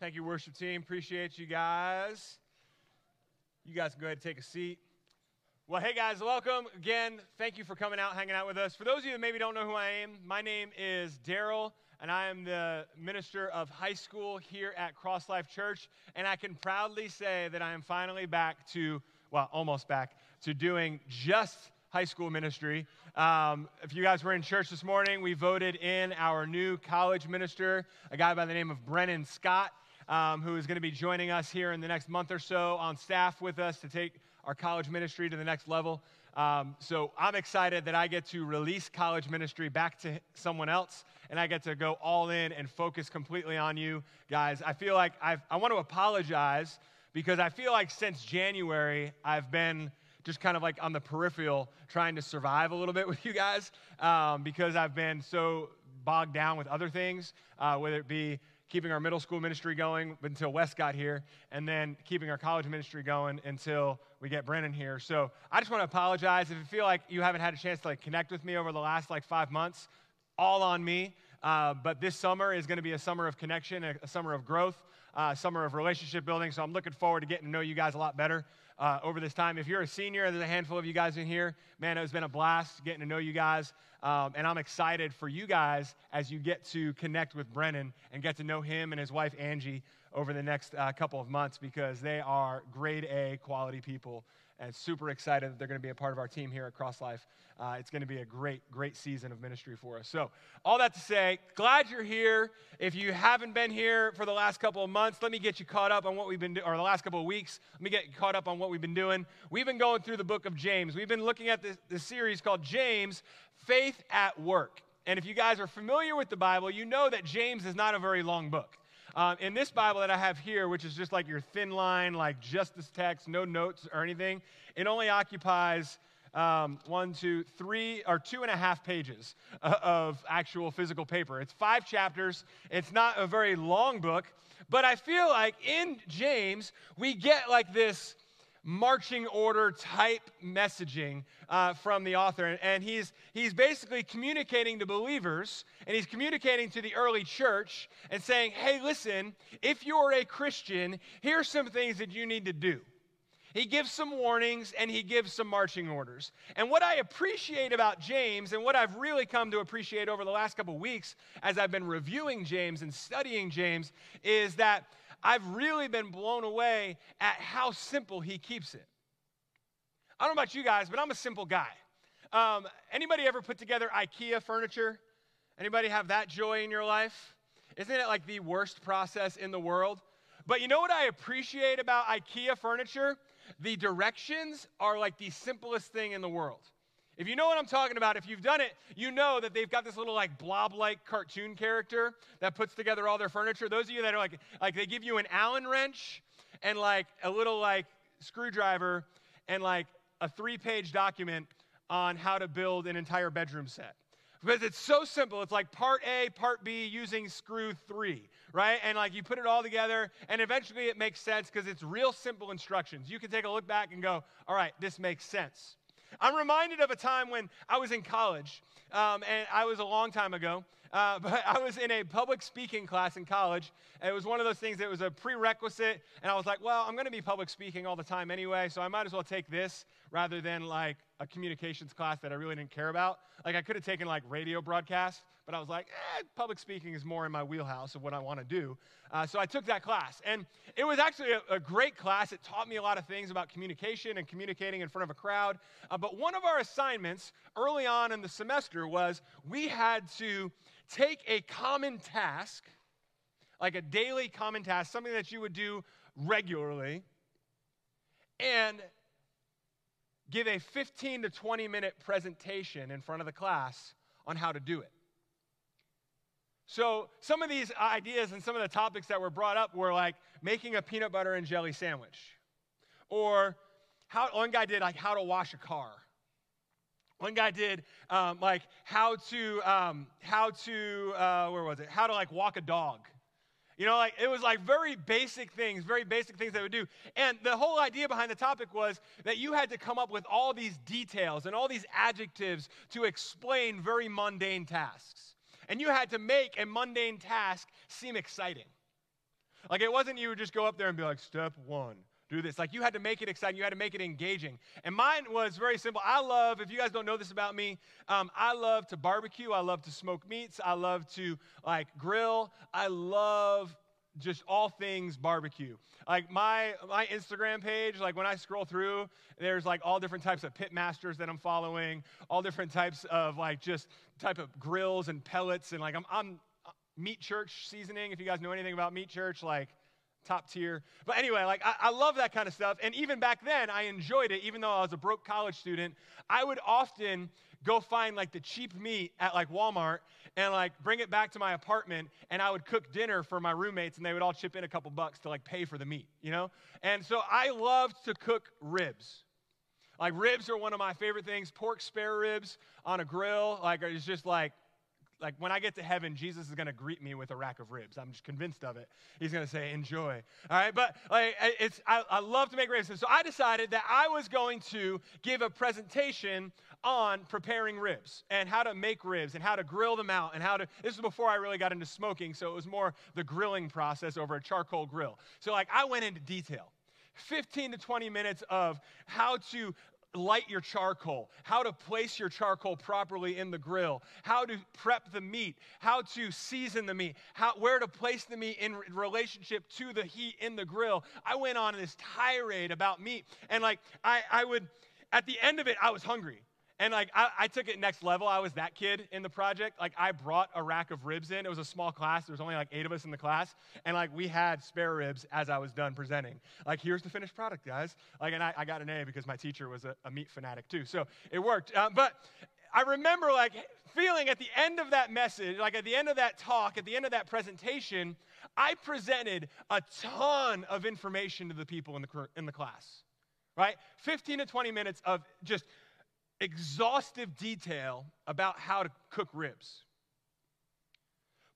Thank you, worship team. Appreciate you guys. You guys can go ahead and take a seat. Well, hey guys, welcome again. Thank you for coming out, hanging out with us. For those of you that maybe don't know who I am, my name is Daryl, and I am the minister of high school here at Cross Life Church. And I can proudly say that I am finally back to, well, almost back to doing just high school ministry. Um, if you guys were in church this morning, we voted in our new college minister, a guy by the name of Brennan Scott, um, who is going to be joining us here in the next month or so on staff with us to take our college ministry to the next level. Um, so I'm excited that I get to release college ministry back to someone else and I get to go all in and focus completely on you guys. I feel like I've, I want to apologize because I feel like since January, I've been just kind of like on the peripheral trying to survive a little bit with you guys um, because I've been so bogged down with other things, uh, whether it be keeping our middle school ministry going until Wes got here, and then keeping our college ministry going until we get Brennan here. So I just want to apologize if you feel like you haven't had a chance to like connect with me over the last like five months. All on me. Uh, but this summer is going to be a summer of connection, a, a summer of growth, uh, summer of relationship building. So I'm looking forward to getting to know you guys a lot better uh, over this time. If you're a senior, there's a handful of you guys in here. Man, it has been a blast getting to know you guys. Um, and I'm excited for you guys as you get to connect with Brennan and get to know him and his wife, Angie, over the next uh, couple of months because they are grade A quality people and super excited that they're going to be a part of our team here at Cross Life. Uh, it's going to be a great, great season of ministry for us. So, all that to say, glad you're here. If you haven't been here for the last couple of months, let me get you caught up on what we've been doing, or the last couple of weeks, let me get caught up on what we've been doing. We've been going through the book of James. We've been looking at this, this series called James Faith at Work. And if you guys are familiar with the Bible, you know that James is not a very long book. Um, in this Bible that I have here, which is just like your thin line, like just this text, no notes or anything, it only occupies um, one, two, three, or two and a half pages uh, of actual physical paper. It's five chapters. It's not a very long book, but I feel like in James, we get like this marching order type messaging uh, from the author. And he's, he's basically communicating to believers and he's communicating to the early church and saying, hey, listen, if you're a Christian, here's some things that you need to do. He gives some warnings and he gives some marching orders. And what I appreciate about James, and what I've really come to appreciate over the last couple weeks as I've been reviewing James and studying James, is that I've really been blown away at how simple he keeps it. I don't know about you guys, but I'm a simple guy. Um, anybody ever put together IKEA furniture? Anybody have that joy in your life? Isn't it like the worst process in the world? But you know what I appreciate about IKEA furniture? The directions are like the simplest thing in the world. If you know what I'm talking about, if you've done it, you know that they've got this little like blob like cartoon character that puts together all their furniture. Those of you that are like, like they give you an Allen wrench and like a little like screwdriver and like a three page document on how to build an entire bedroom set. Because it's so simple. It's like part A, part B using screw three, right? And like you put it all together, and eventually it makes sense because it's real simple instructions. You can take a look back and go, all right, this makes sense. I'm reminded of a time when I was in college, um, and I was a long time ago, uh, but I was in a public speaking class in college. It was one of those things that was a prerequisite, and I was like, well, I'm going to be public speaking all the time anyway, so I might as well take this rather than like a communications class that I really didn't care about. Like, I could have taken like radio broadcast, but I was like, eh, public speaking is more in my wheelhouse of what I want to do. Uh, so I took that class. And it was actually a, a, great class. It taught me a lot of things about communication and communicating in front of a crowd. Uh, but one of our assignments early on in the semester was we had to take a common task, like a daily common task, something that you would do regularly, and give a 15 to 20 minute presentation in front of the class on how to do it. So, some of these ideas and some of the topics that were brought up were like making a peanut butter and jelly sandwich, or how one guy did like how to wash a car. One guy did um, like how to um, how to uh, where was it? How to like walk a dog. You know, like it was like very basic things, very basic things they would do. And the whole idea behind the topic was that you had to come up with all these details and all these adjectives to explain very mundane tasks. And you had to make a mundane task seem exciting. Like it wasn't you would just go up there and be like, step one, do this. Like you had to make it exciting, you had to make it engaging. And mine was very simple. I love, if you guys don't know this about me, um, I love to barbecue, I love to smoke meats, I love to like grill, I love just all things barbecue. Like my my Instagram page, like when I scroll through, there's like all different types of pit masters that I'm following, all different types of like just type of grills and pellets and like I'm I'm uh, meat church seasoning. If you guys know anything about meat church, like top tier. But anyway, like I, I, love that kind of stuff. And even back then, I enjoyed it. Even though I was a broke college student, I would often go find like the cheap meat at like Walmart and like bring it back to my apartment and I would cook dinner for my roommates and they would all chip in a couple bucks to like pay for the meat, you know? And so I loved to cook ribs. Like ribs are one of my favorite things. Pork spare ribs on a grill, like it's just like like when I get to heaven, Jesus is going to greet me with a rack of ribs. I'm just convinced of it. He's going to say, "Enjoy." All right, but like it's I, I love to make ribs, so I decided that I was going to give a presentation on preparing ribs and how to make ribs and how to grill them out and how to. This was before I really got into smoking, so it was more the grilling process over a charcoal grill. So like I went into detail. 15 to 20 minutes of how to light your charcoal, how to place your charcoal properly in the grill, how to prep the meat, how to season the meat, how, where to place the meat in relationship to the heat in the grill. I went on this tirade about meat. And like, I, I would, at the end of it, I was hungry. And like I, I, took it next level. I was that kid in the project. Like I brought a rack of ribs in. It was a small class. There was only like eight of us in the class, and like we had spare ribs as I was done presenting. Like here's the finished product, guys. Like and I, I got an A because my teacher was a, a meat fanatic too, so it worked. Uh, but I remember like feeling at the end of that message, like at the end of that talk, at the end of that presentation, I presented a ton of information to the people in the in the class. Right, 15 to 20 minutes of just exhaustive detail about how to cook ribs.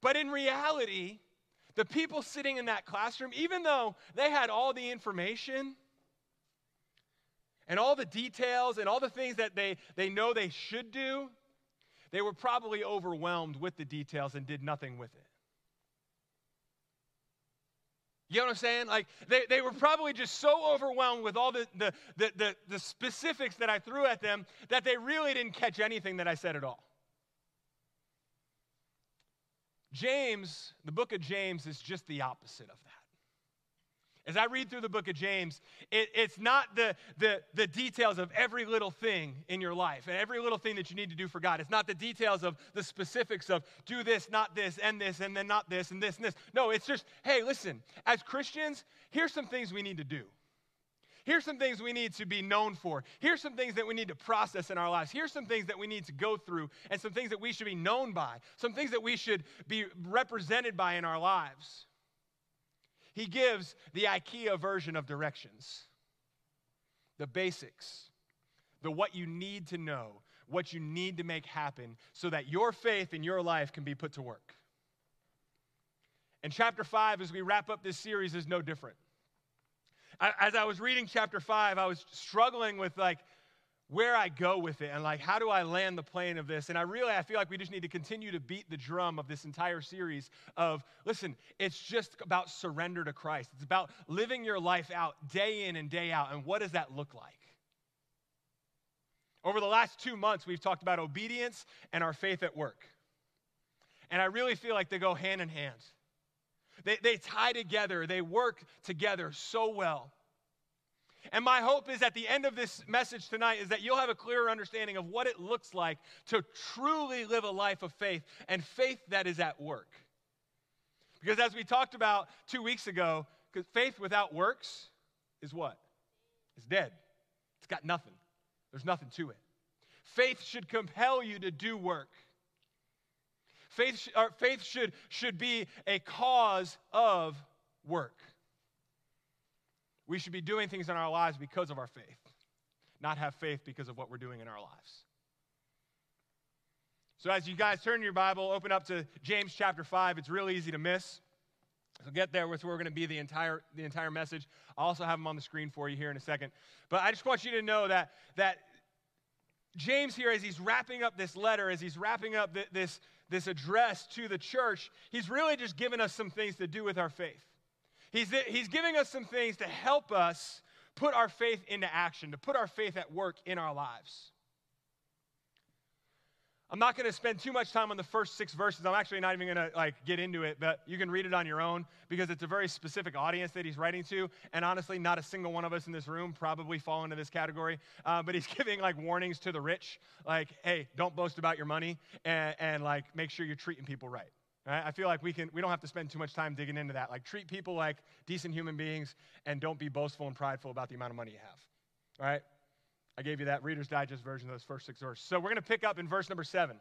But in reality, the people sitting in that classroom, even though they had all the information and all the details and all the things that they, they know they should do, they were probably overwhelmed with the details and did nothing with it. You know what I'm saying? Like, they, they were probably just so overwhelmed with all the, the, the, the, the specifics that I threw at them that they really didn't catch anything that I said at all. James, the book of James, is just the opposite of that. As I read through the book of James, it, it's not the, the, the details of every little thing in your life and every little thing that you need to do for God. It's not the details of the specifics of do this, not this, and this, and then not this, and this, and this. No, it's just, hey, listen, as Christians, here's some things we need to do. Here's some things we need to be known for. Here's some things that we need to process in our lives. Here's some things that we need to go through, and some things that we should be known by, some things that we should be represented by in our lives he gives the IKEA version of directions the basics, the what you need to know, what you need to make happen so that your faith in your life can be put to work. And chapter 5, as we wrap up this series, is no different. As I was reading chapter 5, I was struggling with, like, where I go with it and like how do I land the plane of this. And I really I feel like we just need to continue to beat the drum of this entire series of listen, it's just about surrender to Christ. It's about living your life out day in and day out. And what does that look like? Over the last 2 months we've talked about obedience and our faith at work. And I really feel like they go hand in hand. They, they tie together, they work together so well. And my hope is at the end of this message tonight is that you'll have a clearer understanding of what it looks like to truly live a life of faith and faith that is at work. Because as we talked about two weeks ago, faith without works is what? It's dead. It's got nothing. There's nothing to it. Faith should compel you to do work. Faith, faith should, should be a cause of work. We should be doing things in our lives because of our faith, not have faith because of what we're doing in our lives. So, as you guys turn your Bible, open up to James chapter 5. It's real easy to miss. So get there with where we're going to be the entire, the entire message. I'll also have them on the screen for you here in a second. But I just want you to know that, that James here, as he's wrapping up this letter, as he's wrapping up this, this address to the church, he's really just given us some things to do with our faith. He's, he's giving us some things to help us put our faith into action, to put our faith at work in our lives. I'm not going to spend too much time on the first six verses. I'm actually not even going to like get into it, but you can read it on your own because it's a very specific audience that he's writing to. And honestly, not a single one of us in this room probably fall into this category. Uh, but he's giving like warnings to the rich, like, "Hey, don't boast about your money, and, and like make sure you're treating people right." Right? I feel like we can we don't have to spend too much time digging into that. Like treat people like decent human beings and don't be boastful and prideful about the amount of money you have. All right? I gave you that Reader's Digest version of those first six verses. So we're going to pick up in verse number seven.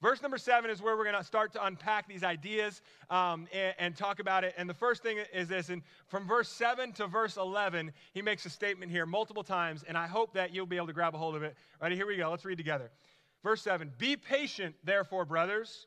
Verse number seven is where we're going to start to unpack these ideas um, and, and, talk about it. And the first thing is this, and from verse seven to verse 11, he makes a statement here multiple times, and I hope that you'll be able to grab a hold of it. All right, here we go. Let's read together. Verse seven Be patient, therefore, brothers,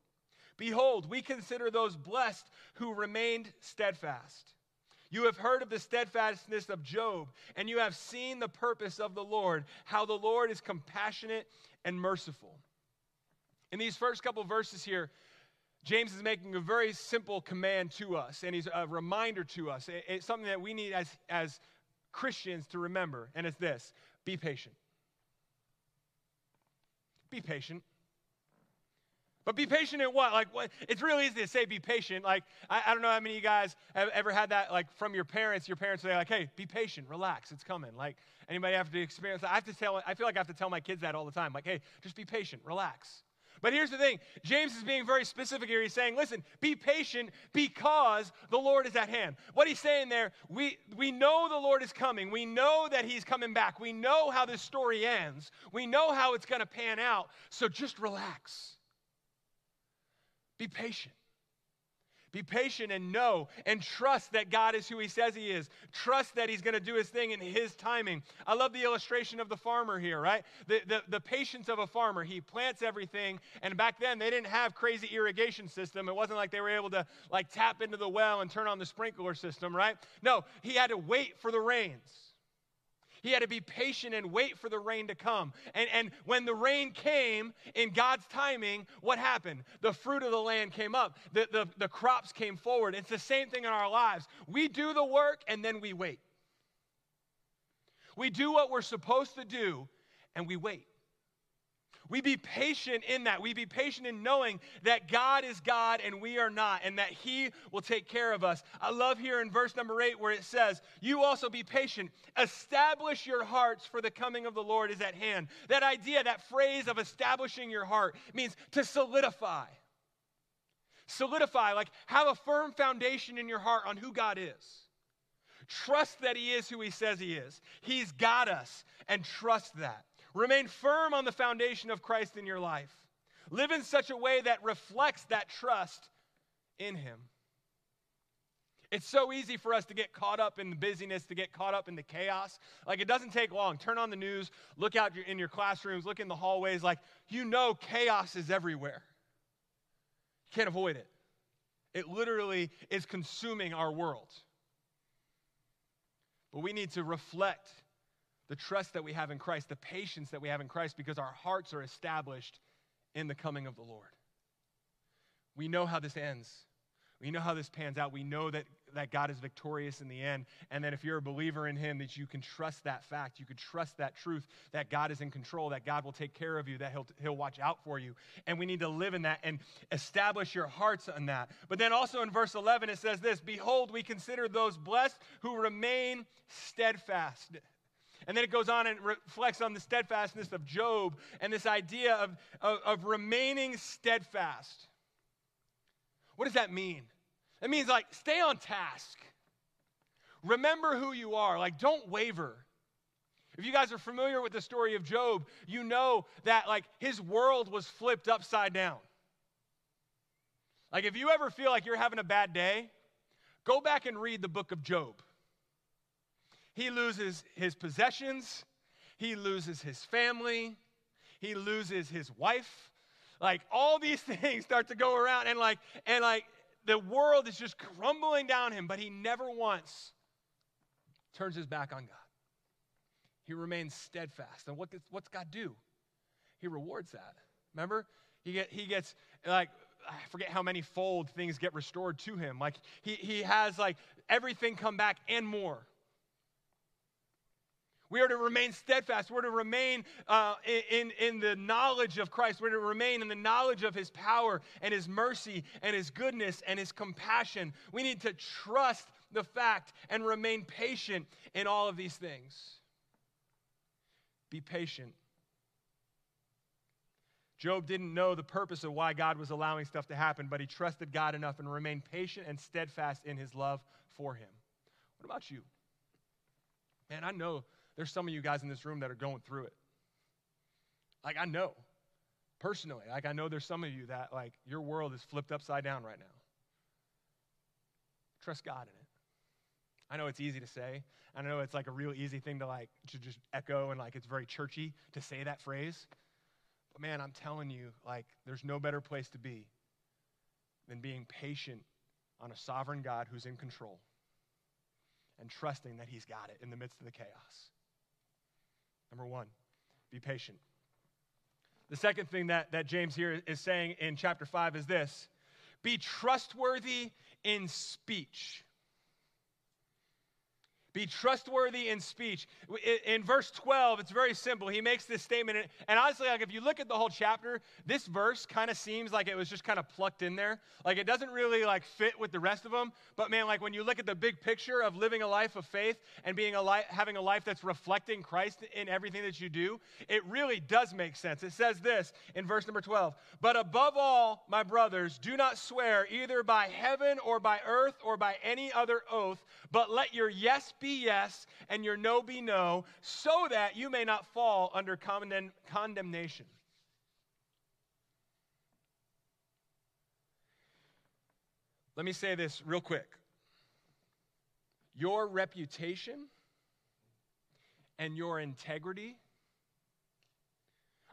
Behold, we consider those blessed who remained steadfast. You have heard of the steadfastness of Job, and you have seen the purpose of the Lord, how the Lord is compassionate and merciful. In these first couple verses here, James is making a very simple command to us, and he's a reminder to us. It's something that we need as, as Christians to remember, and it's this be patient. Be patient. But be patient in what? Like, what? It's really easy to say be patient. Like, I, I, don't know how many of you guys have ever had that, like, from your parents. Your parents say, like, hey, be patient, relax, it's coming. Like, anybody have to experience that? I have to tell, I feel like I have to tell my kids that all the time. Like, hey, just be patient, relax. But here's the thing James is being very specific here. He's saying, listen, be patient because the Lord is at hand. What he's saying there, we, we know the Lord is coming. We know that he's coming back. We know how this story ends. We know how it's going to pan out. So just relax. Be patient. Be patient and know and trust that God is who He says He is. Trust that He's going to do His thing in His timing. I love the illustration of the farmer here, right? The, the, the patience of a farmer. He plants everything, and back then they didn't have crazy irrigation system. It wasn't like they were able to like tap into the well and turn on the sprinkler system, right? No, he had to wait for the rains. He had to be patient and wait for the rain to come. And, and when the rain came in God's timing, what happened? The fruit of the land came up, the, the, the crops came forward. It's the same thing in our lives. We do the work and then we wait. We do what we're supposed to do and we wait. We be patient in that. We be patient in knowing that God is God and we are not, and that He will take care of us. I love here in verse number eight where it says, You also be patient. Establish your hearts, for the coming of the Lord is at hand. That idea, that phrase of establishing your heart means to solidify. Solidify, like have a firm foundation in your heart on who God is. Trust that He is who He says He is. He's got us, and trust that. Remain firm on the foundation of Christ in your life. Live in such a way that reflects that trust in Him. It's so easy for us to get caught up in the busyness, to get caught up in the chaos. Like, it doesn't take long. Turn on the news, look out in your classrooms, look in the hallways. Like, you know, chaos is everywhere. You can't avoid it. It literally is consuming our world. But we need to reflect the trust that we have in Christ, the patience that we have in Christ, because our hearts are established in the coming of the Lord. We know how this ends. We know how this pans out. We know that, that God is victorious in the end. And that if you're a believer in Him, that you can trust that fact. You can trust that truth that God is in control, that God will take care of you, that He'll, he'll watch out for you. And we need to live in that and establish your hearts on that. But then also in verse 11, it says this Behold, we consider those blessed who remain steadfast. And then it goes on and reflects on the steadfastness of Job and this idea of, of, of remaining steadfast. What does that mean? It means like stay on task. Remember who you are. Like don't waver. If you guys are familiar with the story of Job, you know that like his world was flipped upside down. Like if you ever feel like you're having a bad day, go back and read the book of Job. He loses his possessions, he loses his family, he loses his wife. Like all these things start to go around and like and like the world is just crumbling down him, but he never once turns his back on God. He remains steadfast. And what what's God do? He rewards that. Remember? He, get, he gets like I forget how many fold things get restored to him. Like he, he has like everything come back and more. We are to remain steadfast. We're to remain uh, in, in the knowledge of Christ. We're to remain in the knowledge of his power and his mercy and his goodness and his compassion. We need to trust the fact and remain patient in all of these things. Be patient. Job didn't know the purpose of why God was allowing stuff to happen, but he trusted God enough and remained patient and steadfast in his love for him. What about you? Man, I know there's some of you guys in this room that are going through it. Like, I know personally, like, I know there's some of you that, like, your world is flipped upside down right now. Trust God in it. I know it's easy to say. I know it's like a real easy thing to like to just echo and like it's very churchy to say that phrase. But man, I'm telling you, like there's no better place to be than being patient on a sovereign God who's in control and trusting that he's got it in the midst of the chaos. Number one, be patient. The second thing that, that James here is saying in chapter 5 is this be trustworthy in speech. Be trustworthy in speech. In verse 12, it's very simple. He makes this statement. And honestly, like if you look at the whole chapter, this verse kind of seems like it was just kind of plucked in there. Like it doesn't really like fit with the rest of them. But man, like when you look at the big picture of living a life of faith and being a life, having a life that's reflecting Christ in everything that you do, it really does make sense. It says this in verse number 12. But above all, my brothers, do not swear either by heaven or by earth or by any other oath, but let your yes be yes and your no be no, so that you may not fall under condemn- condemnation. Let me say this real quick. Your reputation and your integrity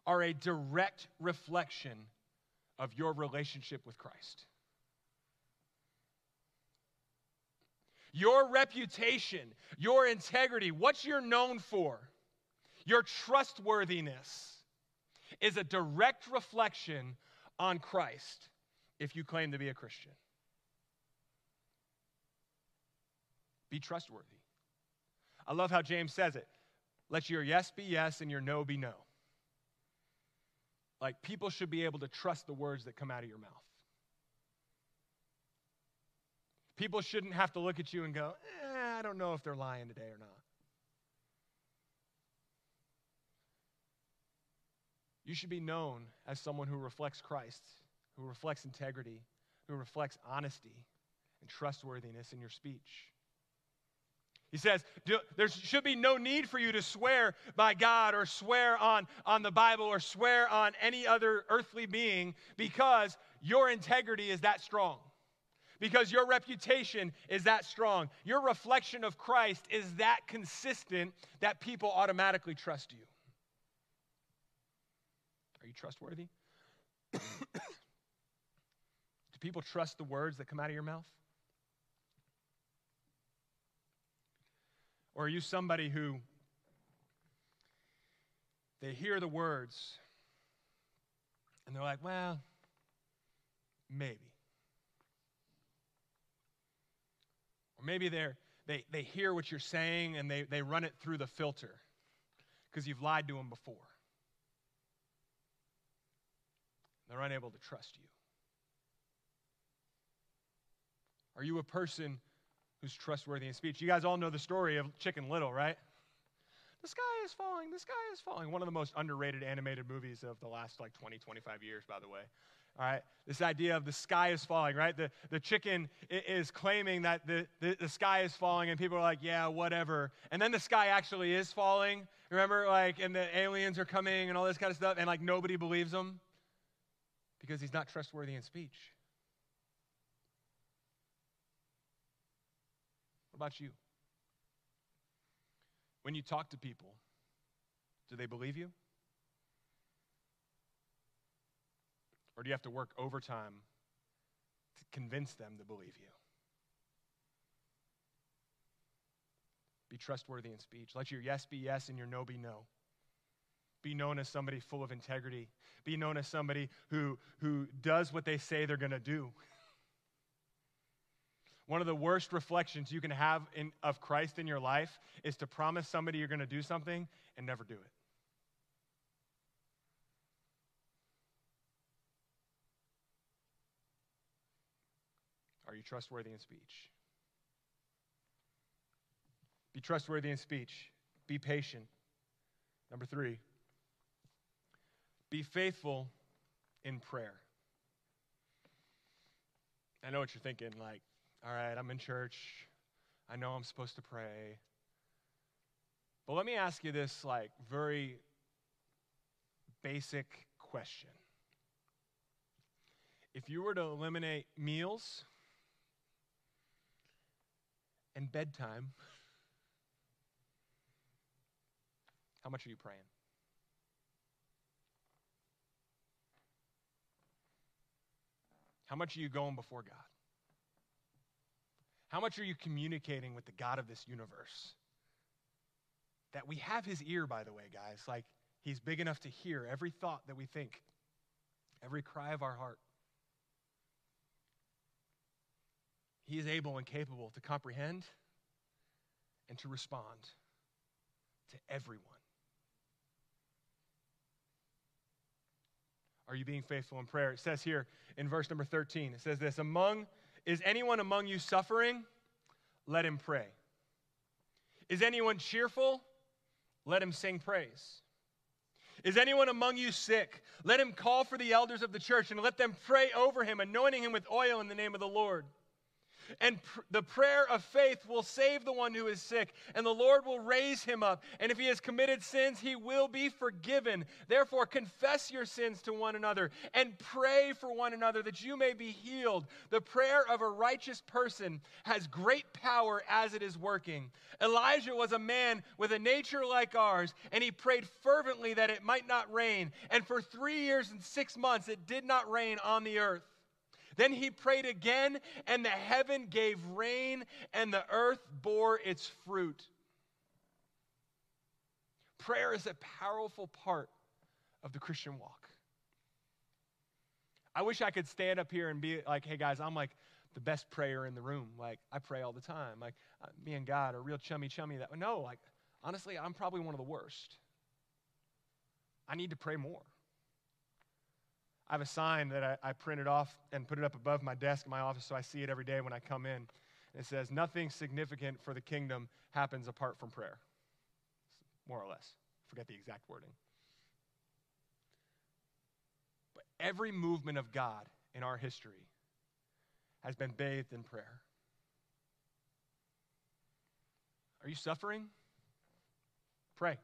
are a direct reflection of your relationship with Christ. Your reputation, your integrity, what you're known for, your trustworthiness is a direct reflection on Christ if you claim to be a Christian. Be trustworthy. I love how James says it. Let your yes be yes and your no be no. Like people should be able to trust the words that come out of your mouth. People shouldn't have to look at you and go, eh, I don't know if they're lying today or not. You should be known as someone who reflects Christ, who reflects integrity, who reflects honesty and trustworthiness in your speech. He says, there should be no need for you to swear by God or swear on, on the Bible or swear on any other earthly being because your integrity is that strong because your reputation is that strong. Your reflection of Christ is that consistent that people automatically trust you. Are you trustworthy? Do people trust the words that come out of your mouth? Or are you somebody who they hear the words and they're like, well, maybe. Or maybe they're, they, they hear what you're saying and they, they run it through the filter because you've lied to them before. They're unable to trust you. Are you a person who's trustworthy in speech? You guys all know the story of Chicken Little, right? The sky is falling, the sky is falling. One of the most underrated animated movies of the last like 20, 25 years, by the way. All right, this idea of the sky is falling, right? The, the chicken is claiming that the, the, the sky is falling, and people are like, yeah, whatever. And then the sky actually is falling. Remember, like, and the aliens are coming and all this kind of stuff, and like nobody believes him because he's not trustworthy in speech. What about you? When you talk to people, do they believe you? Or do you have to work overtime to convince them to believe you? Be trustworthy in speech. Let your yes be yes and your no be no. Be known as somebody full of integrity. Be known as somebody who, who does what they say they're going to do. One of the worst reflections you can have in, of Christ in your life is to promise somebody you're going to do something and never do it. Are you trustworthy in speech? Be trustworthy in speech. Be patient. Number three, be faithful in prayer. I know what you're thinking, like, all right, I'm in church. I know I'm supposed to pray. But let me ask you this, like, very basic question. If you were to eliminate meals and bedtime, how much are you praying? How much are you going before God? How much are you communicating with the God of this universe? That we have his ear, by the way, guys. Like, he's big enough to hear every thought that we think, every cry of our heart. He is able and capable to comprehend and to respond to everyone. Are you being faithful in prayer? It says here in verse number 13, it says this Among is anyone among you suffering? Let him pray. Is anyone cheerful? Let him sing praise. Is anyone among you sick? Let him call for the elders of the church and let them pray over him, anointing him with oil in the name of the Lord. And pr- the prayer of faith will save the one who is sick, and the Lord will raise him up. And if he has committed sins, he will be forgiven. Therefore, confess your sins to one another and pray for one another that you may be healed. The prayer of a righteous person has great power as it is working. Elijah was a man with a nature like ours, and he prayed fervently that it might not rain. And for three years and six months, it did not rain on the earth. Then he prayed again, and the heaven gave rain, and the earth bore its fruit. Prayer is a powerful part of the Christian walk. I wish I could stand up here and be like, hey guys, I'm like the best prayer in the room. Like, I pray all the time. Like, uh, me and God are real chummy chummy. That No, like, honestly, I'm probably one of the worst. I need to pray more. I have a sign that I, I, printed off and put it up above my desk in my office so I see it every day when I come in. It says, Nothing significant for the kingdom happens apart from prayer. More or less. Forget the exact wording. But every movement of God in our history has been bathed in prayer. Are you suffering? Pray.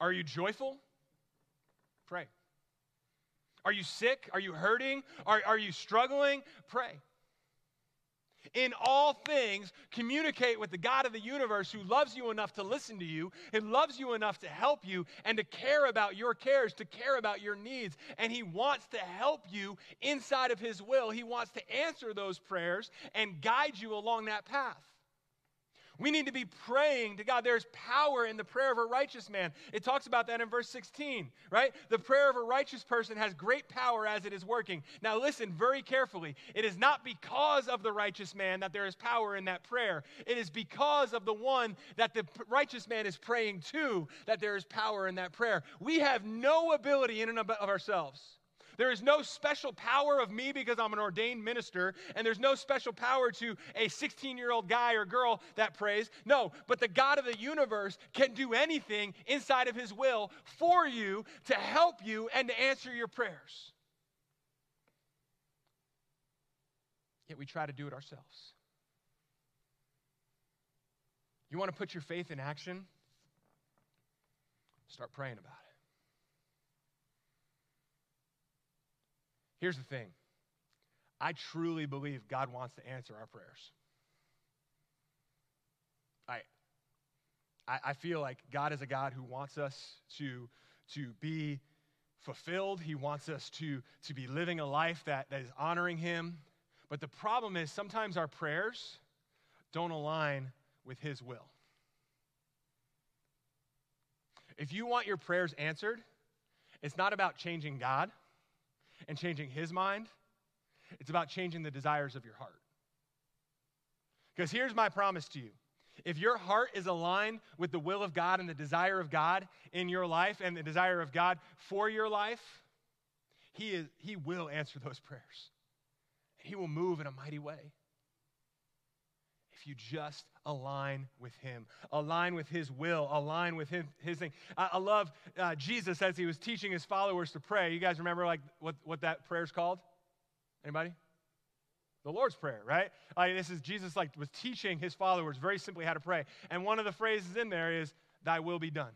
Are you joyful? Pray. Are you sick? Are you hurting? Are, are you struggling? Pray. In all things, communicate with the God of the universe who loves you enough to listen to you, and loves you enough to help you, and to care about your cares, to care about your needs. And He wants to help you inside of His will. He wants to answer those prayers and guide you along that path. We need to be praying to God. There's power in the prayer of a righteous man. It talks about that in verse 16, right? The prayer of a righteous person has great power as it is working. Now, listen very carefully. It is not because of the righteous man that there is power in that prayer, it is because of the one that the righteous man is praying to that there is power in that prayer. We have no ability in and of ourselves. There is no special power of me because I'm an ordained minister, and there's no special power to a 16 year old guy or girl that prays. No, but the God of the universe can do anything inside of his will for you to help you and to answer your prayers. Yet we try to do it ourselves. You want to put your faith in action? Start praying about it. Here's the thing I truly believe God wants to answer our prayers. I, I, I feel like God is a God who wants us to, to be fulfilled. He wants us to, to be living a life that, that is honoring Him. But the problem is sometimes our prayers don't align with His will. If you want your prayers answered, it's not about changing God and changing His mind, it's about changing the desires of your heart. Because here's my promise to you if your heart is aligned with the will of God and the desire of God in your life and the desire of God for your life, He, is, he will answer those prayers. And He will move in a mighty way. If you just align with Him, align with His will, align with His, his thing. I, I love uh, Jesus as He was teaching His followers to pray. You guys remember like what, what that prayer is called? Anybody? the Lord's Prayer, right? Like this is Jesus like was teaching his followers very simply how to pray. And one of the phrases in there is, Thy will be done.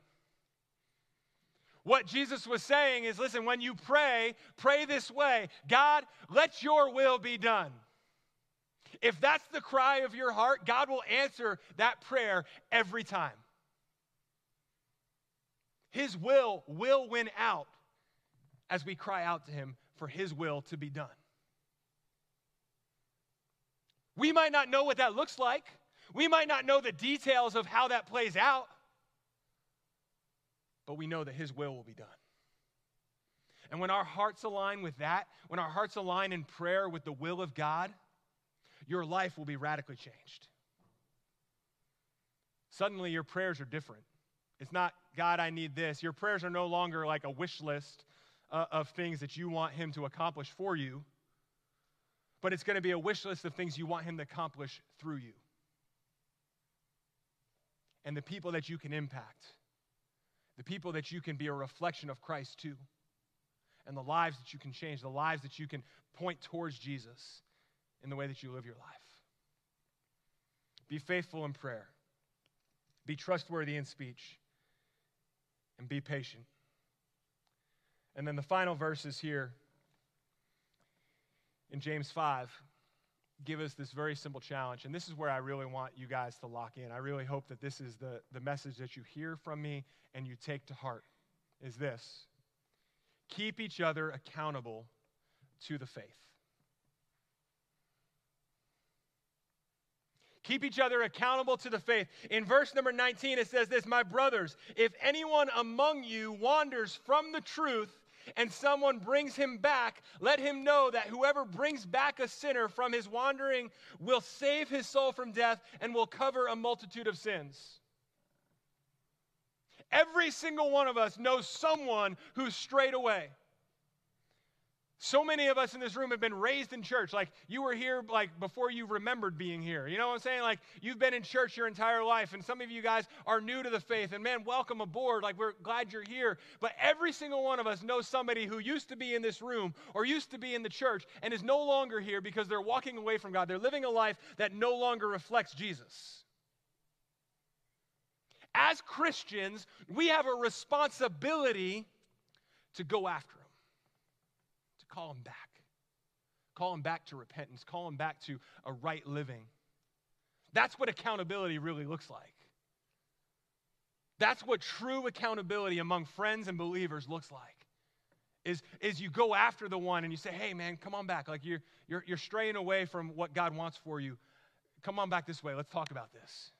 What Jesus was saying is, listen, when you pray, pray this way God, let your will be done. If that's the cry of your heart, God will answer that prayer every time. His will will win out as we cry out to Him for His will to be done. We might not know what that looks like. We might not know the details of how that plays out, but we know that His will will be done. And when our hearts align with that, when our hearts align in prayer with the will of God, your life will be radically changed. Suddenly, your prayers are different. It's not, God, I need this. Your prayers are no longer like a wish list uh, of things that you want Him to accomplish for you but it's going to be a wish list of things you want Him to accomplish through you. And the people that you can impact, the people that you can be a reflection of Christ to, and the lives that you can change, the lives that you can point towards Jesus in the way that you live your life. Be faithful in prayer, be trustworthy in speech, and be patient. And then the final verses here in James 5 give us this very simple challenge. And this is where I really want you guys to lock in. I really hope that this is the, the message that you hear from me and you take to heart is this. Keep each other accountable to the faith. Keep each other accountable to the faith. In verse number 19, it says this My brothers, if anyone among you wanders from the truth and someone brings him back, let him know that whoever brings back a sinner from his wandering will save his soul from death and will cover a multitude of sins. Every single one of us knows someone who's strayed away. So many of us in this room have been raised in church. Like you were here like before you remembered being here. You know what I'm saying? Like you've been in church your entire life and some of you guys are new to the faith and man, welcome aboard. Like we're glad you're here. But every single one of us knows somebody who used to be in this room or used to be in the church and is no longer here because they're walking away from God. They're living a life that no longer reflects Jesus. As Christians, we have a responsibility to go after them call them back. Call them back to repentance. Call them back to a right living. That's what accountability really looks like. That's what true accountability among friends and believers looks like. Is, is you go after the one and you say, hey man, come on back. Like you're, you're, you're straying away from what God wants for you. Come on back this way. Let's talk about this.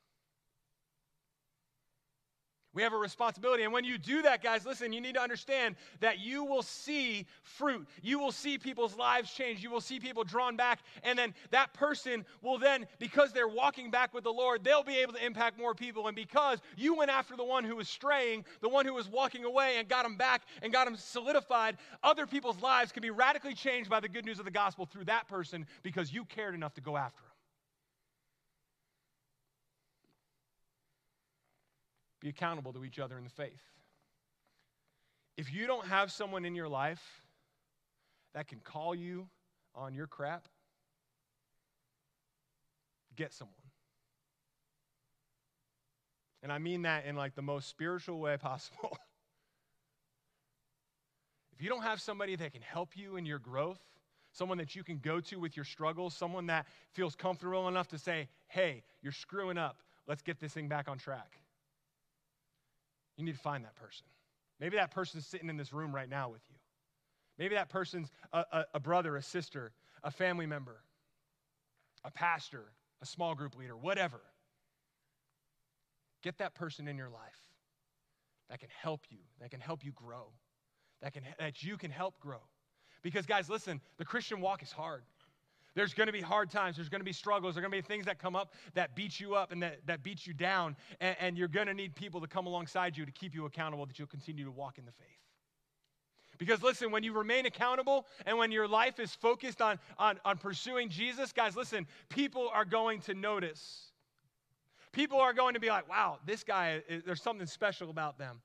We have a responsibility. And when you do that, guys, listen, you need to understand that you will see fruit. You will see people's lives change. You will see people drawn back. And then that person will then, because they're walking back with the Lord, they'll be able to impact more people. And because you went after the one who was straying, the one who was walking away and got them back and got them solidified, other people's lives can be radically changed by the good news of the gospel through that person because you cared enough to go after them. Be accountable to each other in the faith. If you don't have someone in your life that can call you on your crap, get someone. And I mean that in like the most spiritual way possible. if you don't have somebody that can help you in your growth, someone that you can go to with your struggles, someone that feels comfortable enough to say, hey, you're screwing up, let's get this thing back on track You need to find that person. Maybe that person's sitting in this room right now with you. Maybe that person's a, a, a brother, a sister, a family member, a pastor, a small group leader, whatever. Get that person in your life that can help you, that can help you grow, that, can, that you can help grow. Because, guys, listen, the Christian walk is hard. There's going to be hard times. There's going to be struggles. There's going to be things that come up that beat you up and that, that beat you down. And, and you're going to need people to come alongside you to keep you accountable that you'll continue to walk in the faith. Because listen, when you remain accountable and when your life is focused on, on, on pursuing Jesus, guys, listen, people are going to notice. People are going to be like, wow, this guy, there's something special about them.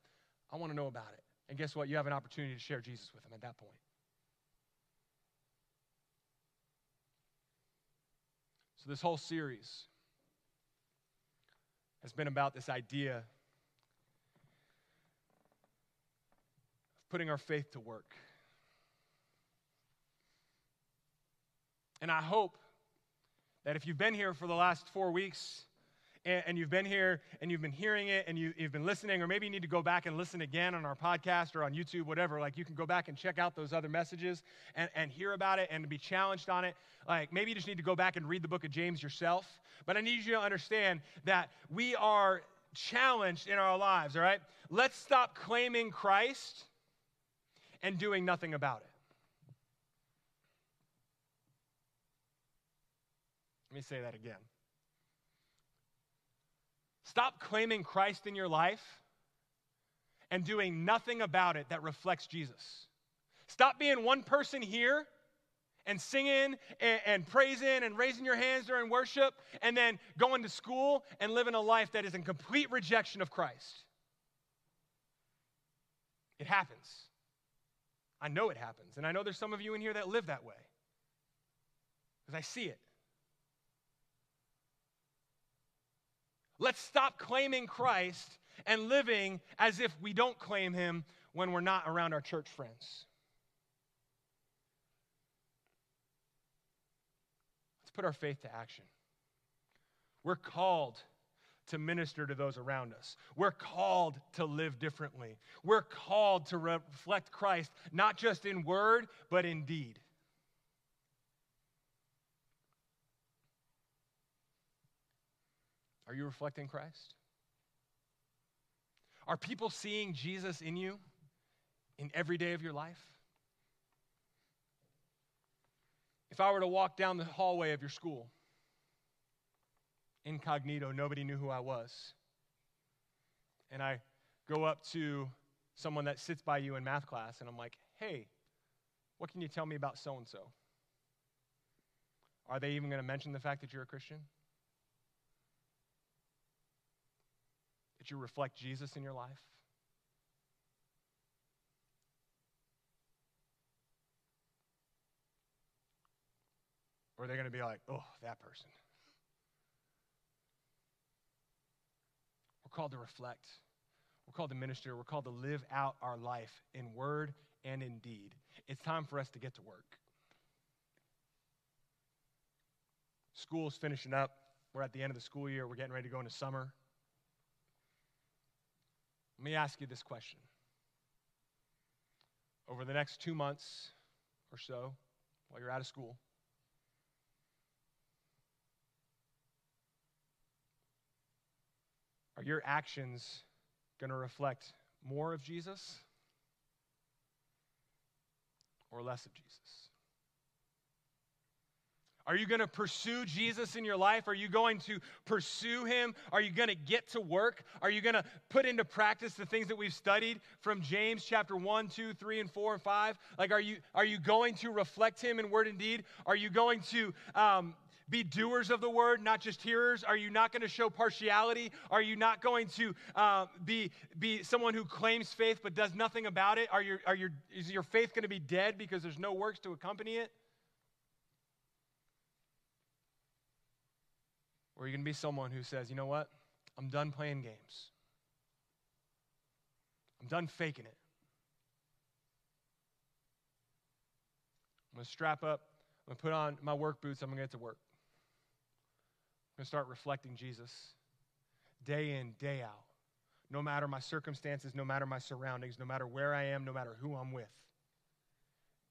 I want to know about it. And guess what? You have an opportunity to share Jesus with them at that point. So, this whole series has been about this idea of putting our faith to work. And I hope that if you've been here for the last four weeks, and, and, you've been here and you've been hearing it and you, have been listening, or maybe you need to go back and listen again on our podcast or on YouTube, whatever. Like you can go back and check out those other messages and, and hear about it and be challenged on it. Like maybe you just need to go back and read the book of James yourself. But I need you to understand that we are challenged in our lives, all right? Let's stop claiming Christ and doing nothing about it. Let me say that again. Stop claiming Christ in your life and doing nothing about it that reflects Jesus. Stop being one person here and singing and, and, praising and raising your hands during worship and then going to school and living a life that is in complete rejection of Christ. It happens. I know it happens. And I know there's some of you in here that live that way because I see it. Let's stop claiming Christ and living as if we don't claim him when we're not around our church friends. Let's put our faith to action. We're called to minister to those around us. We're called to live differently. We're called to reflect Christ, not just in word, but in deed. Are you reflecting Christ? Are people seeing Jesus in you in every day of your life? If I were to walk down the hallway of your school, incognito, nobody knew who I was, and I go up to someone that sits by you in math class and I'm like, hey, what can you tell me about so and so? Are they even going to mention the fact that you're a Christian? That you reflect Jesus in your life? Or are they going to be like, oh, that person? We're called to reflect. We're called to minister. We're called to live out our life in word and in deed. It's time for us to get to work. School's finishing up. We're at the end of the school year. We're getting ready to go into summer. Let me ask you this question. Over the next two months or so, while you're out of school, are your actions going to reflect more of Jesus or less of Jesus? Are you going to pursue Jesus in your life? Are you going to pursue him? Are you going to get to work? Are you going to put into practice the things that we've studied from James chapter 1, 2, 3, and 4 and 5? Like, are you, are you going to reflect him in word and deed? Are you going to um, be doers of the word, not just hearers? Are you not going to show partiality? Are you not going to uh, be, be someone who claims faith but does nothing about it? Are your, are your, is your faith going to be dead because there's no works to accompany it? Or are you going to be someone who says, you know what? I'm done playing games. I'm done faking it. I'm going to strap up. I'm going to put on my work boots. I'm going to get to work. I'm going to start reflecting Jesus day in, day out. no matter my circumstances, no matter my surroundings, no matter where I am, no matter who I'm with.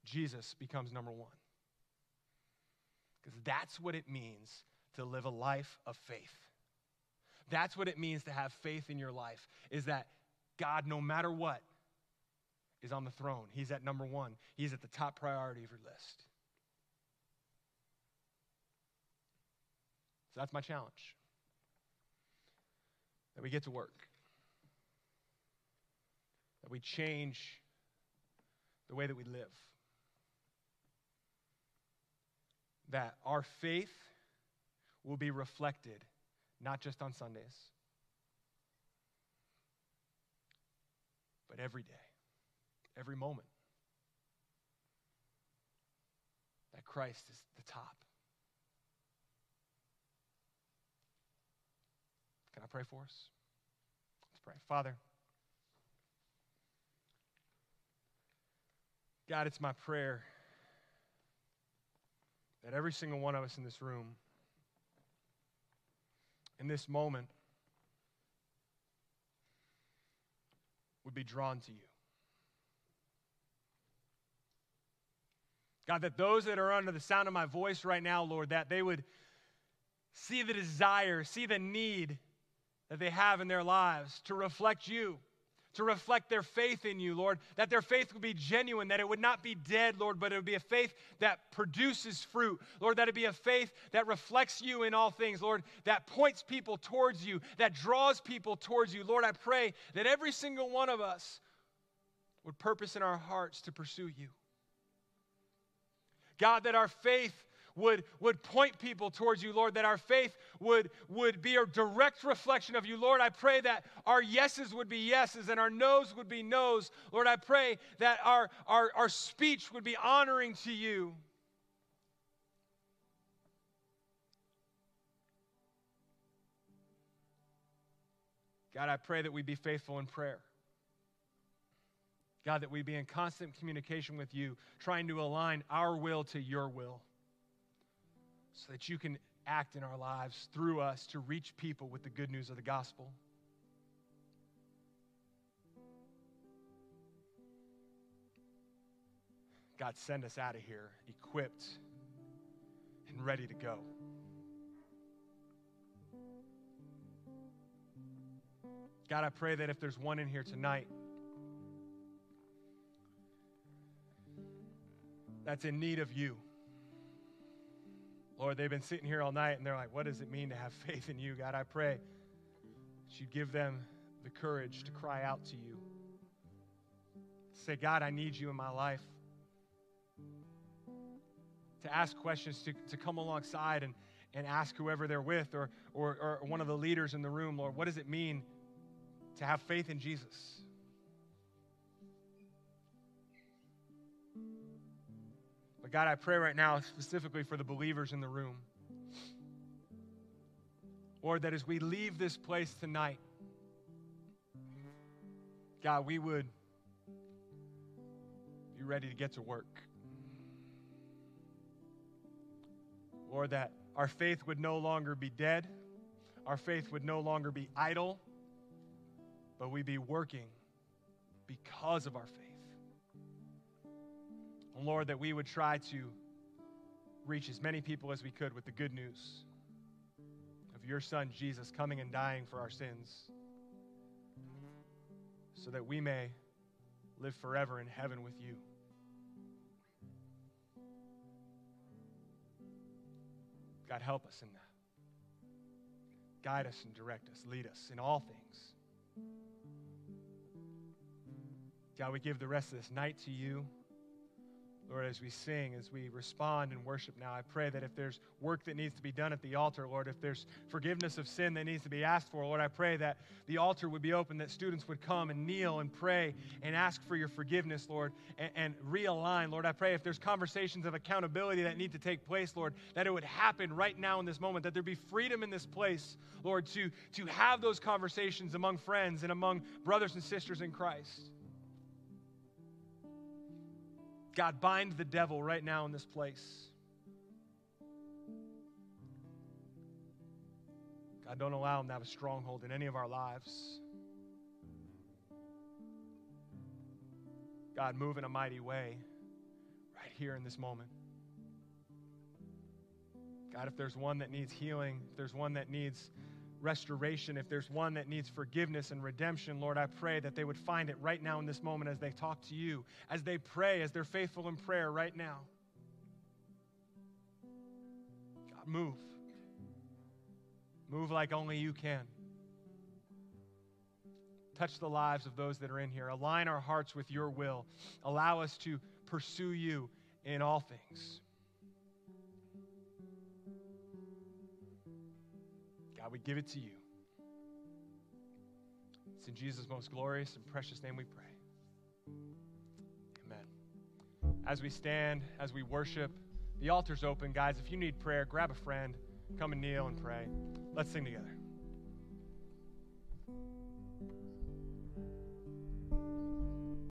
Jesus becomes number one. Because that's what it means to live a life of faith. That's what it means to have faith in your life, is that God, no matter what, is on the throne. He's at number one, He's at the top priority of your list. So that's my challenge. That we get to work. That we change the way that we live. That our faith will be reflected not just on Sundays, but every day, every moment. That Christ is the top. Can I pray for us? Let's pray. Father, God, it's my prayer that every single one of us in this room, in this moment, would be drawn to you. God, that those that are under the sound of my voice right now, Lord, that they would see the desire, see the need that they have in their lives to reflect you, to reflect their faith in you, Lord, that their faith would be genuine, that it would not be dead, Lord, but it would be a faith that produces fruit. Lord, that it be a faith that reflects you in all things, Lord, that points people towards you, that draws people towards you. Lord, I pray that every single one of us would purpose in our hearts to pursue you. God, that our faith would, would point people towards you, Lord, that our faith would, would be a direct reflection of you. Lord, I pray that our yeses would be yeses and our noes would be noes. Lord, I pray that our, our, our speech would be honoring to you. God, I pray that we be faithful in prayer. God, that we be in constant communication with you, trying to align our will to your will so that you can act in our lives through us to reach people with the good news of the gospel. God, send us out of here equipped and ready to go. God, I pray that if there's one in here tonight that's in need of you, Lord, they've been sitting here all night and they're like, what does it mean to have faith in you? God, I pray that you give them the courage to cry out to you. Say, God, I need you in my life. To ask questions, to, to come alongside and, and ask whoever they're with or, or, or one of the leaders in the room, Lord, what does it mean to have faith in Jesus? But God, I pray right now specifically for the believers in the room. Lord, that as we leave this place tonight, God, we would be ready to get to work. Lord, that our faith would no longer be dead, our faith would no longer be idle, but we'd be working because of our faith. And Lord, that we would try to reach as many people as we could with the good news of your Son, Jesus, coming and dying for our sins so that we may live forever in heaven with you. God, help us in that. Guide us and direct us, lead us in all things. God, we give the rest of this night to you. Lord, as we sing, as we respond and worship now, I pray that if there's work that needs to be done at the altar, Lord, if there's forgiveness of sin that needs to be asked for, Lord, I pray that the altar would be open, that students would come and kneel and pray and ask for your forgiveness, Lord, and, and realign. Lord, I pray if there's conversations of accountability that need to take place, Lord, that it would happen right now in this moment, that there be freedom in this place, Lord, to, to have those conversations among friends and among brothers and sisters in Christ. God, bind the devil right now in this place. God, don't allow him to have a stronghold in any of our lives. God, move in a mighty way right here in this moment. God, if there's one that needs healing, if there's one that needs restoration, if there's one that needs forgiveness and redemption, Lord, I pray that they would find it right now in this moment as they talk to you, as they pray, as they're faithful in prayer right now. God, move. Move like only you can. Touch the lives of those that are in here. Align our hearts with your will. Allow us to pursue you in all things. God, we give it to you. It's in Jesus' most glorious and precious name we pray. Amen. As we stand, as we worship, the altar's open. Guys, if you need prayer, grab a friend, come and kneel and pray. Let's sing together.